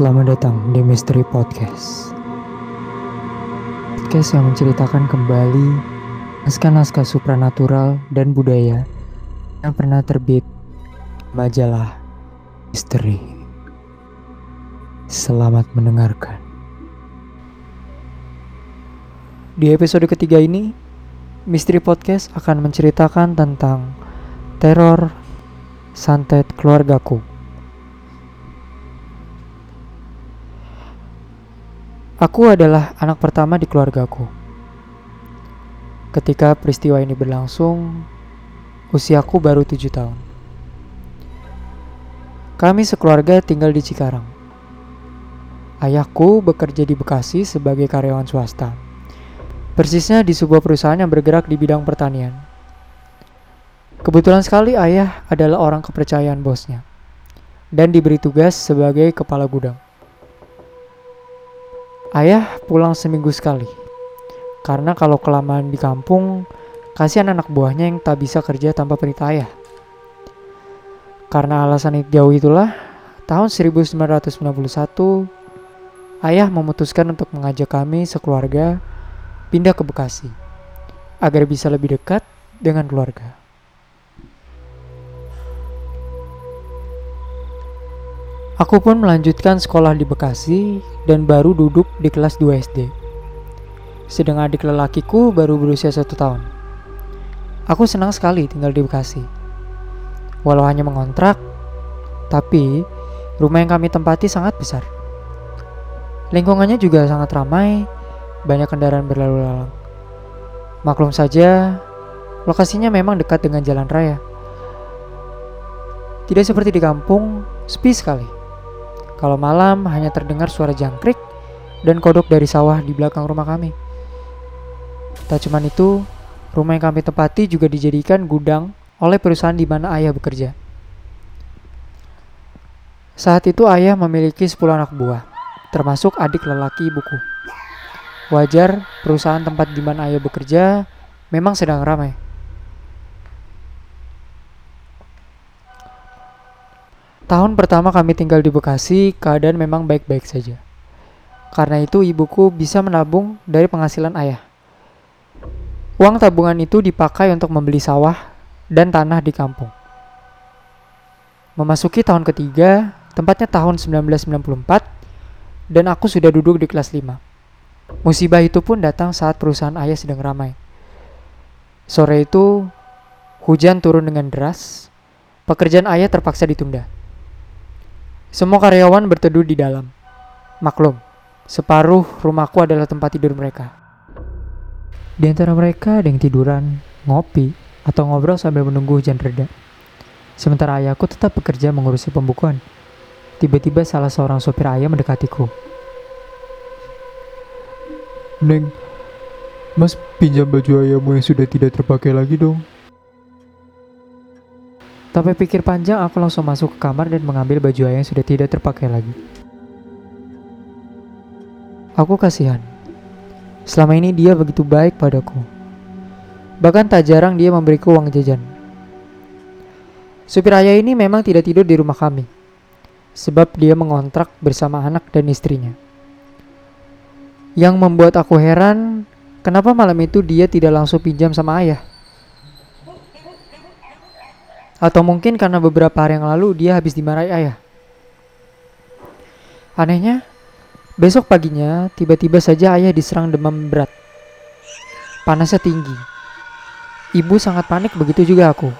Selamat datang di Mystery Podcast. Podcast yang menceritakan kembali naskah-naskah supranatural dan budaya yang pernah terbit majalah Misteri. Selamat mendengarkan. Di episode ketiga ini, Misteri Podcast akan menceritakan tentang teror santet keluargaku. Aku adalah anak pertama di keluargaku. Ketika peristiwa ini berlangsung, usiaku baru tujuh tahun. Kami sekeluarga tinggal di Cikarang. Ayahku bekerja di Bekasi sebagai karyawan swasta. Persisnya di sebuah perusahaan yang bergerak di bidang pertanian. Kebetulan sekali ayah adalah orang kepercayaan bosnya dan diberi tugas sebagai kepala gudang. Ayah pulang seminggu sekali. Karena kalau kelamaan di kampung, kasihan anak buahnya yang tak bisa kerja tanpa perintah ayah. Karena alasan itu jauh itulah, tahun 1991, ayah memutuskan untuk mengajak kami sekeluarga pindah ke Bekasi, agar bisa lebih dekat dengan keluarga. Aku pun melanjutkan sekolah di Bekasi dan baru duduk di kelas 2 SD. Sedang adik lelakiku baru berusia satu tahun. Aku senang sekali tinggal di Bekasi. Walau hanya mengontrak, tapi rumah yang kami tempati sangat besar. Lingkungannya juga sangat ramai, banyak kendaraan berlalu lalang. Maklum saja, lokasinya memang dekat dengan jalan raya. Tidak seperti di kampung, sepi sekali. Kalau malam hanya terdengar suara jangkrik dan kodok dari sawah di belakang rumah kami. Tak cuma itu, rumah yang kami tempati juga dijadikan gudang oleh perusahaan di mana ayah bekerja. Saat itu ayah memiliki 10 anak buah, termasuk adik lelaki ibuku. Wajar, perusahaan tempat di mana ayah bekerja memang sedang ramai. Tahun pertama kami tinggal di Bekasi, keadaan memang baik-baik saja. Karena itu ibuku bisa menabung dari penghasilan ayah. Uang tabungan itu dipakai untuk membeli sawah dan tanah di kampung. Memasuki tahun ketiga, tempatnya tahun 1994, dan aku sudah duduk di kelas 5. Musibah itu pun datang saat perusahaan ayah sedang ramai. Sore itu, hujan turun dengan deras, pekerjaan ayah terpaksa ditunda. Semua karyawan berteduh di dalam. Maklum, separuh rumahku adalah tempat tidur mereka. Di antara mereka ada yang tiduran, ngopi, atau ngobrol sambil menunggu hujan reda. Sementara ayahku tetap bekerja mengurusi pembukuan. Tiba-tiba salah seorang sopir ayah mendekatiku. Neng, mas pinjam baju ayahmu yang sudah tidak terpakai lagi dong. Tanpa pikir panjang, aku langsung masuk ke kamar dan mengambil baju ayah yang sudah tidak terpakai lagi. Aku kasihan. Selama ini dia begitu baik padaku. Bahkan tak jarang dia memberiku uang jajan. Supir ayah ini memang tidak tidur di rumah kami. Sebab dia mengontrak bersama anak dan istrinya. Yang membuat aku heran, kenapa malam itu dia tidak langsung pinjam sama ayah. Atau mungkin karena beberapa hari yang lalu dia habis dimarahi ayah. Anehnya, besok paginya tiba-tiba saja ayah diserang demam berat. Panasnya tinggi. Ibu sangat panik begitu juga aku.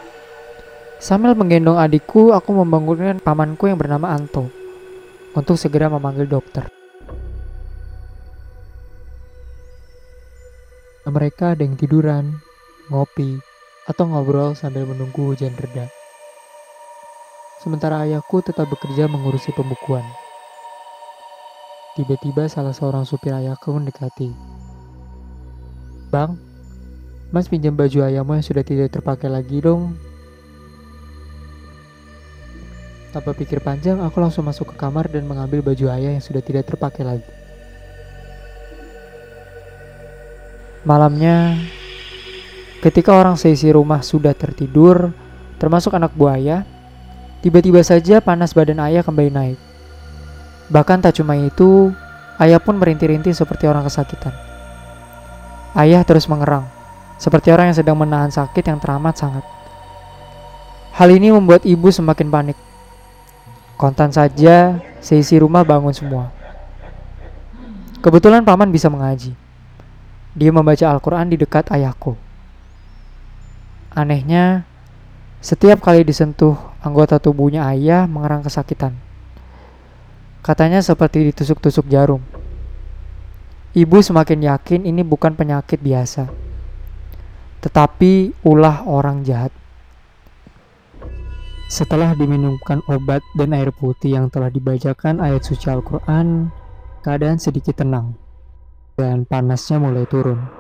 Sambil menggendong adikku, aku membangunkan pamanku yang bernama Anto untuk segera memanggil dokter. Mereka ada yang tiduran, ngopi, atau ngobrol sambil menunggu hujan reda. Sementara ayahku tetap bekerja mengurusi pembukuan. Tiba-tiba salah seorang supir ayahku mendekati. Bang, mas pinjam baju ayahmu yang sudah tidak terpakai lagi dong. Tanpa pikir panjang, aku langsung masuk ke kamar dan mengambil baju ayah yang sudah tidak terpakai lagi. Malamnya, Ketika orang seisi rumah sudah tertidur, termasuk anak buaya, tiba-tiba saja panas badan ayah kembali naik. Bahkan tak cuma itu, ayah pun merintih-rintih seperti orang kesakitan. Ayah terus mengerang, seperti orang yang sedang menahan sakit yang teramat sangat. Hal ini membuat ibu semakin panik. Kontan saja, seisi rumah bangun semua. Kebetulan paman bisa mengaji. Dia membaca Al-Quran di dekat ayahku. Anehnya, setiap kali disentuh, anggota tubuhnya ayah mengerang kesakitan. Katanya seperti ditusuk-tusuk jarum. Ibu semakin yakin ini bukan penyakit biasa, tetapi ulah orang jahat. Setelah diminumkan obat dan air putih yang telah dibacakan ayat suci Al-Quran, keadaan sedikit tenang dan panasnya mulai turun.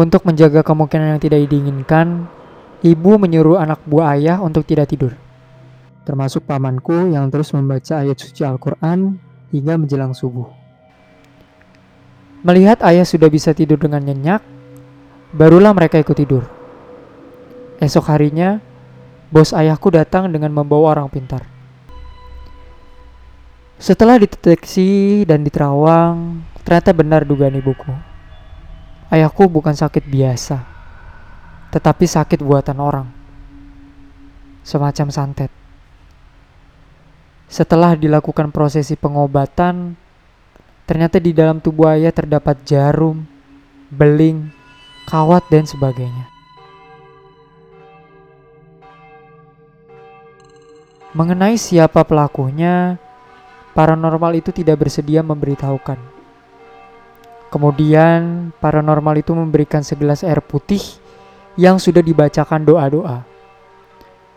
Untuk menjaga kemungkinan yang tidak diinginkan, ibu menyuruh anak buah ayah untuk tidak tidur. Termasuk pamanku yang terus membaca ayat suci Al-Quran hingga menjelang subuh. Melihat ayah sudah bisa tidur dengan nyenyak, barulah mereka ikut tidur. Esok harinya, bos ayahku datang dengan membawa orang pintar. Setelah dideteksi dan diterawang, ternyata benar dugaan ibuku. Ayahku bukan sakit biasa, tetapi sakit buatan orang. Semacam santet. Setelah dilakukan prosesi pengobatan, ternyata di dalam tubuh ayah terdapat jarum, beling, kawat, dan sebagainya. Mengenai siapa pelakunya, paranormal itu tidak bersedia memberitahukan. Kemudian paranormal itu memberikan segelas air putih yang sudah dibacakan doa-doa.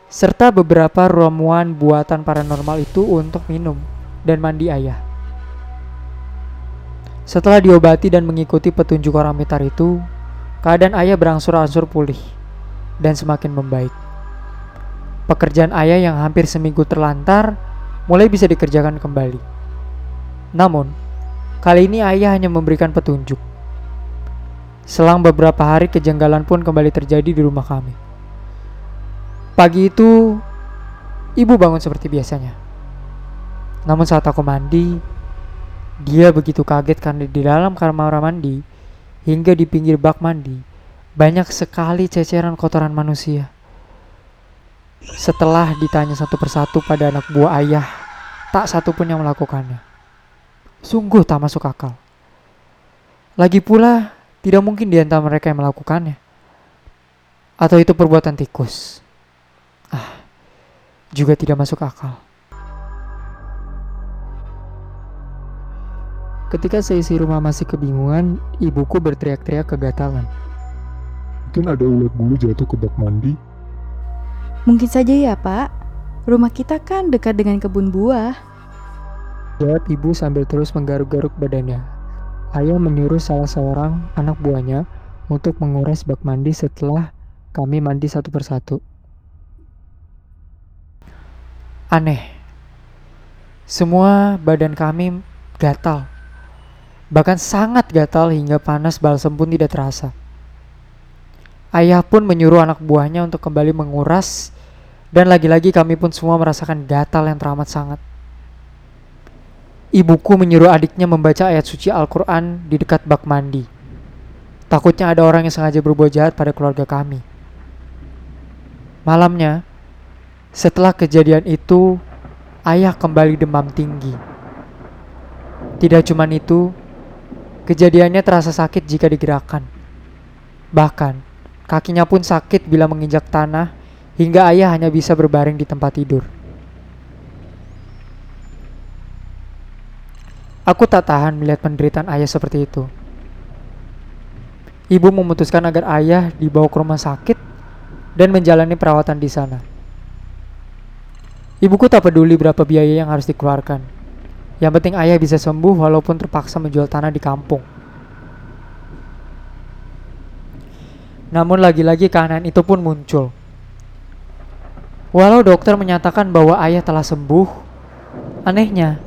Serta beberapa ramuan buatan paranormal itu untuk minum dan mandi ayah. Setelah diobati dan mengikuti petunjuk orang mitar itu, keadaan ayah berangsur-angsur pulih dan semakin membaik. Pekerjaan ayah yang hampir seminggu terlantar mulai bisa dikerjakan kembali. Namun, Kali ini ayah hanya memberikan petunjuk. Selang beberapa hari kejanggalan pun kembali terjadi di rumah kami. Pagi itu, ibu bangun seperti biasanya. Namun saat aku mandi, dia begitu kaget karena di dalam kamar mandi hingga di pinggir bak mandi banyak sekali ceceran kotoran manusia. Setelah ditanya satu persatu pada anak buah ayah, tak satu pun yang melakukannya. Sungguh tak masuk akal. Lagi pula, tidak mungkin di antara mereka yang melakukannya. Atau itu perbuatan tikus. Ah, juga tidak masuk akal. Ketika seisi rumah masih kebingungan, ibuku berteriak-teriak kegatalan. Mungkin ada ulat bulu jatuh ke bak mandi. Mungkin saja ya, Pak. Rumah kita kan dekat dengan kebun buah. Jawab ibu sambil terus menggaruk-garuk badannya. Ayah menyuruh salah seorang anak buahnya untuk menguras bak mandi setelah kami mandi satu persatu. Aneh. Semua badan kami gatal. Bahkan sangat gatal hingga panas balsem pun tidak terasa. Ayah pun menyuruh anak buahnya untuk kembali menguras dan lagi-lagi kami pun semua merasakan gatal yang teramat sangat. Ibuku menyuruh adiknya membaca ayat suci Al-Quran di dekat bak mandi. Takutnya ada orang yang sengaja berbuat jahat pada keluarga kami. Malamnya, setelah kejadian itu, ayah kembali demam tinggi. Tidak cuma itu, kejadiannya terasa sakit jika digerakkan. Bahkan, kakinya pun sakit bila menginjak tanah hingga ayah hanya bisa berbaring di tempat tidur. Aku tak tahan melihat penderitaan ayah seperti itu. Ibu memutuskan agar ayah dibawa ke rumah sakit dan menjalani perawatan di sana. Ibuku tak peduli berapa biaya yang harus dikeluarkan. Yang penting ayah bisa sembuh walaupun terpaksa menjual tanah di kampung. Namun lagi-lagi keanehan itu pun muncul. Walau dokter menyatakan bahwa ayah telah sembuh, anehnya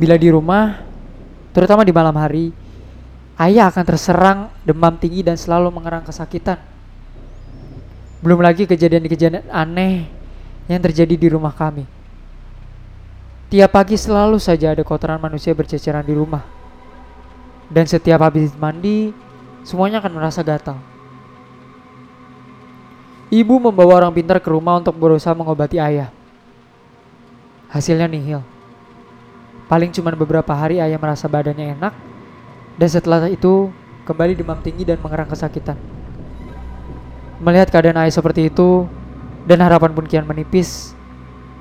bila di rumah, terutama di malam hari, ayah akan terserang demam tinggi dan selalu mengerang kesakitan. Belum lagi kejadian-kejadian aneh yang terjadi di rumah kami. Tiap pagi selalu saja ada kotoran manusia berceceran di rumah. Dan setiap habis mandi, semuanya akan merasa gatal. Ibu membawa orang pintar ke rumah untuk berusaha mengobati ayah. Hasilnya nihil. Paling cuma beberapa hari ayah merasa badannya enak, dan setelah itu kembali demam tinggi dan mengerang kesakitan. Melihat keadaan ayah seperti itu, dan harapan pun kian menipis,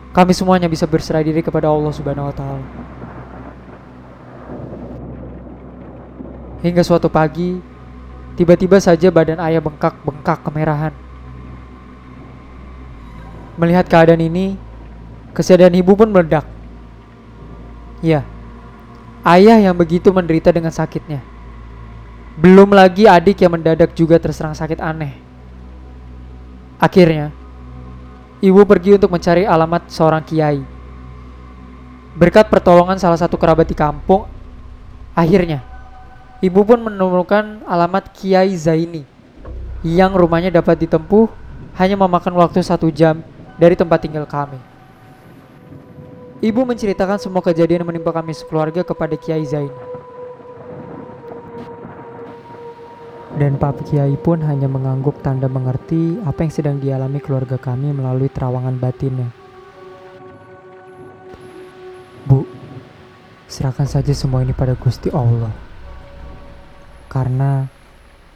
kami semuanya bisa berserah diri kepada Allah Subhanahu wa taala. Hingga suatu pagi, tiba-tiba saja badan ayah bengkak-bengkak kemerahan. Melihat keadaan ini, kesadaran ibu pun meledak. Ya, ayah yang begitu menderita dengan sakitnya. Belum lagi adik yang mendadak juga terserang sakit aneh. Akhirnya, ibu pergi untuk mencari alamat seorang kiai. Berkat pertolongan salah satu kerabat di kampung, akhirnya ibu pun menemukan alamat Kiai Zaini yang rumahnya dapat ditempuh hanya memakan waktu satu jam dari tempat tinggal kami. Ibu menceritakan semua kejadian menimpa kami sekeluarga kepada Kiai Zaini. Dan Pak Kiai pun hanya mengangguk tanda mengerti apa yang sedang dialami keluarga kami melalui terawangan batinnya. Bu, serahkan saja semua ini pada Gusti Allah. Karena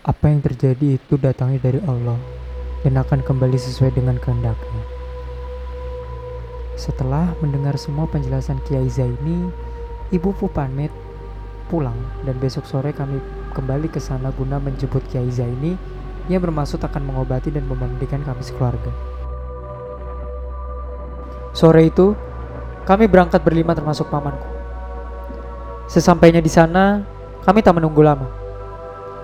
apa yang terjadi itu datangnya dari Allah dan akan kembali sesuai dengan kehendaknya. Setelah mendengar semua penjelasan Kiai Zaini, ibu pamit pulang dan besok sore kami kembali ke sana guna menjemput Kiai Zaini yang bermaksud akan mengobati dan memandikan kami sekeluarga. Sore itu, kami berangkat berlima termasuk pamanku. Sesampainya di sana, kami tak menunggu lama.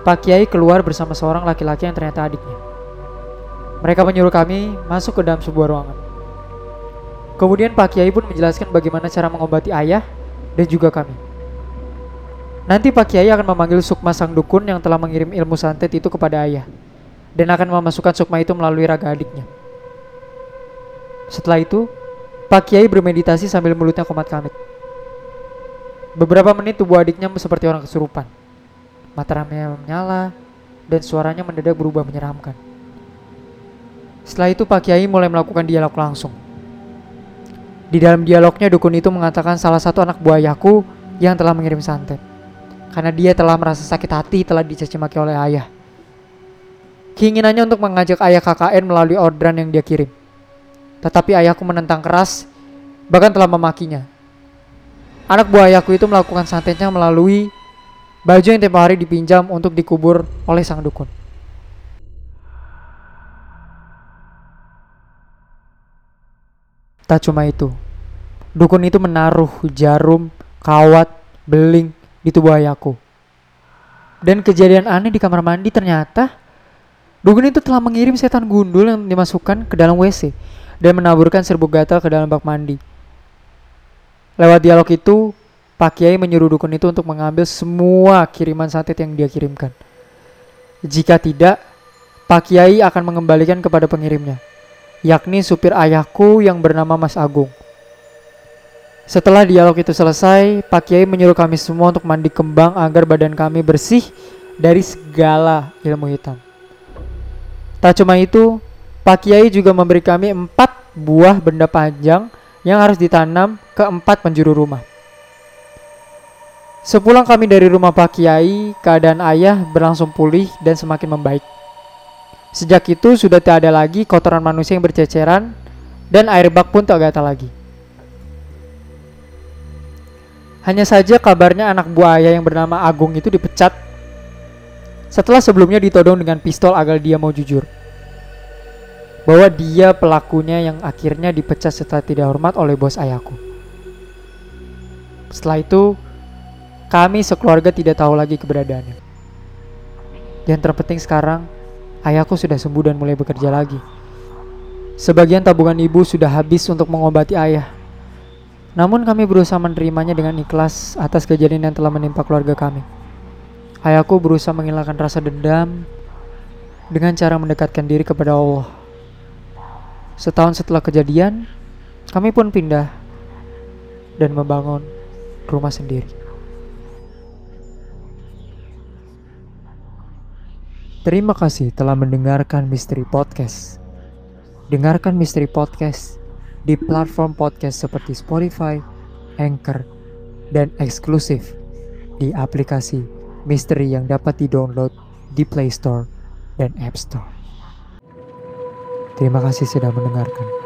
Pak Kiai keluar bersama seorang laki-laki yang ternyata adiknya. Mereka menyuruh kami masuk ke dalam sebuah ruangan. Kemudian Pak Kiai pun menjelaskan bagaimana cara mengobati ayah dan juga kami. Nanti Pak Kiai akan memanggil Sukma sang dukun yang telah mengirim ilmu santet itu kepada ayah dan akan memasukkan Sukma itu melalui raga adiknya. Setelah itu, Pak Kiai bermeditasi sambil mulutnya komat kamit. Beberapa menit tubuh adiknya seperti orang kesurupan. Mataramnya menyala dan suaranya mendadak berubah menyeramkan. Setelah itu Pak Kiai mulai melakukan dialog langsung. Di dalam dialognya dukun itu mengatakan salah satu anak buayaku yang telah mengirim santet karena dia telah merasa sakit hati telah dicaci maki oleh ayah. Keinginannya untuk mengajak ayah KKN melalui orderan yang dia kirim. Tetapi ayahku menentang keras, bahkan telah memakinya. Anak buah ayahku itu melakukan santetnya melalui baju yang tempo hari dipinjam untuk dikubur oleh sang dukun. Tak cuma itu, dukun itu menaruh jarum, kawat, beling, di tubuh ayahku. Dan kejadian aneh di kamar mandi ternyata dukun itu telah mengirim setan gundul yang dimasukkan ke dalam WC dan menaburkan serbuk gatal ke dalam bak mandi. Lewat dialog itu, Pak Kiai menyuruh dukun itu untuk mengambil semua kiriman santet yang dia kirimkan. Jika tidak, Pak Kiai akan mengembalikan kepada pengirimnya, yakni supir ayahku yang bernama Mas Agung. Setelah dialog itu selesai, Pak Kiai menyuruh kami semua untuk mandi kembang agar badan kami bersih dari segala ilmu hitam. Tak cuma itu, Pak Kiai juga memberi kami empat buah benda panjang yang harus ditanam ke empat penjuru rumah. Sepulang kami dari rumah Pak Kiai, keadaan ayah berlangsung pulih dan semakin membaik. Sejak itu sudah tak ada lagi kotoran manusia yang berceceran dan air bak pun tak gatal lagi. Hanya saja kabarnya anak buah ayah yang bernama Agung itu dipecat setelah sebelumnya ditodong dengan pistol agar dia mau jujur. Bahwa dia pelakunya yang akhirnya dipecat setelah tidak hormat oleh bos ayahku. Setelah itu, kami sekeluarga tidak tahu lagi keberadaannya. Yang terpenting sekarang, ayahku sudah sembuh dan mulai bekerja lagi. Sebagian tabungan ibu sudah habis untuk mengobati ayah namun kami berusaha menerimanya dengan ikhlas atas kejadian yang telah menimpa keluarga kami. Ayahku berusaha menghilangkan rasa dendam dengan cara mendekatkan diri kepada Allah. Setahun setelah kejadian, kami pun pindah dan membangun rumah sendiri. Terima kasih telah mendengarkan Misteri Podcast. Dengarkan Misteri Podcast di platform podcast seperti Spotify, Anchor, dan eksklusif di aplikasi Misteri yang dapat di-download di Play Store dan App Store. Terima kasih sudah mendengarkan.